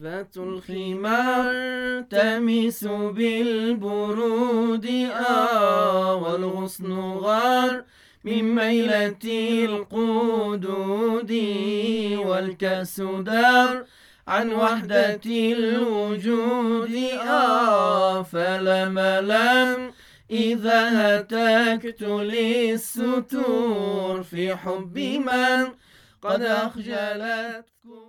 ذات الخمار تمس بالبرود آه والغصن غار من ميلة القدود والكأس دار عن وحدة الوجود آه فلم لم إذا هتكت للستور في حب من قد أخجلتكم.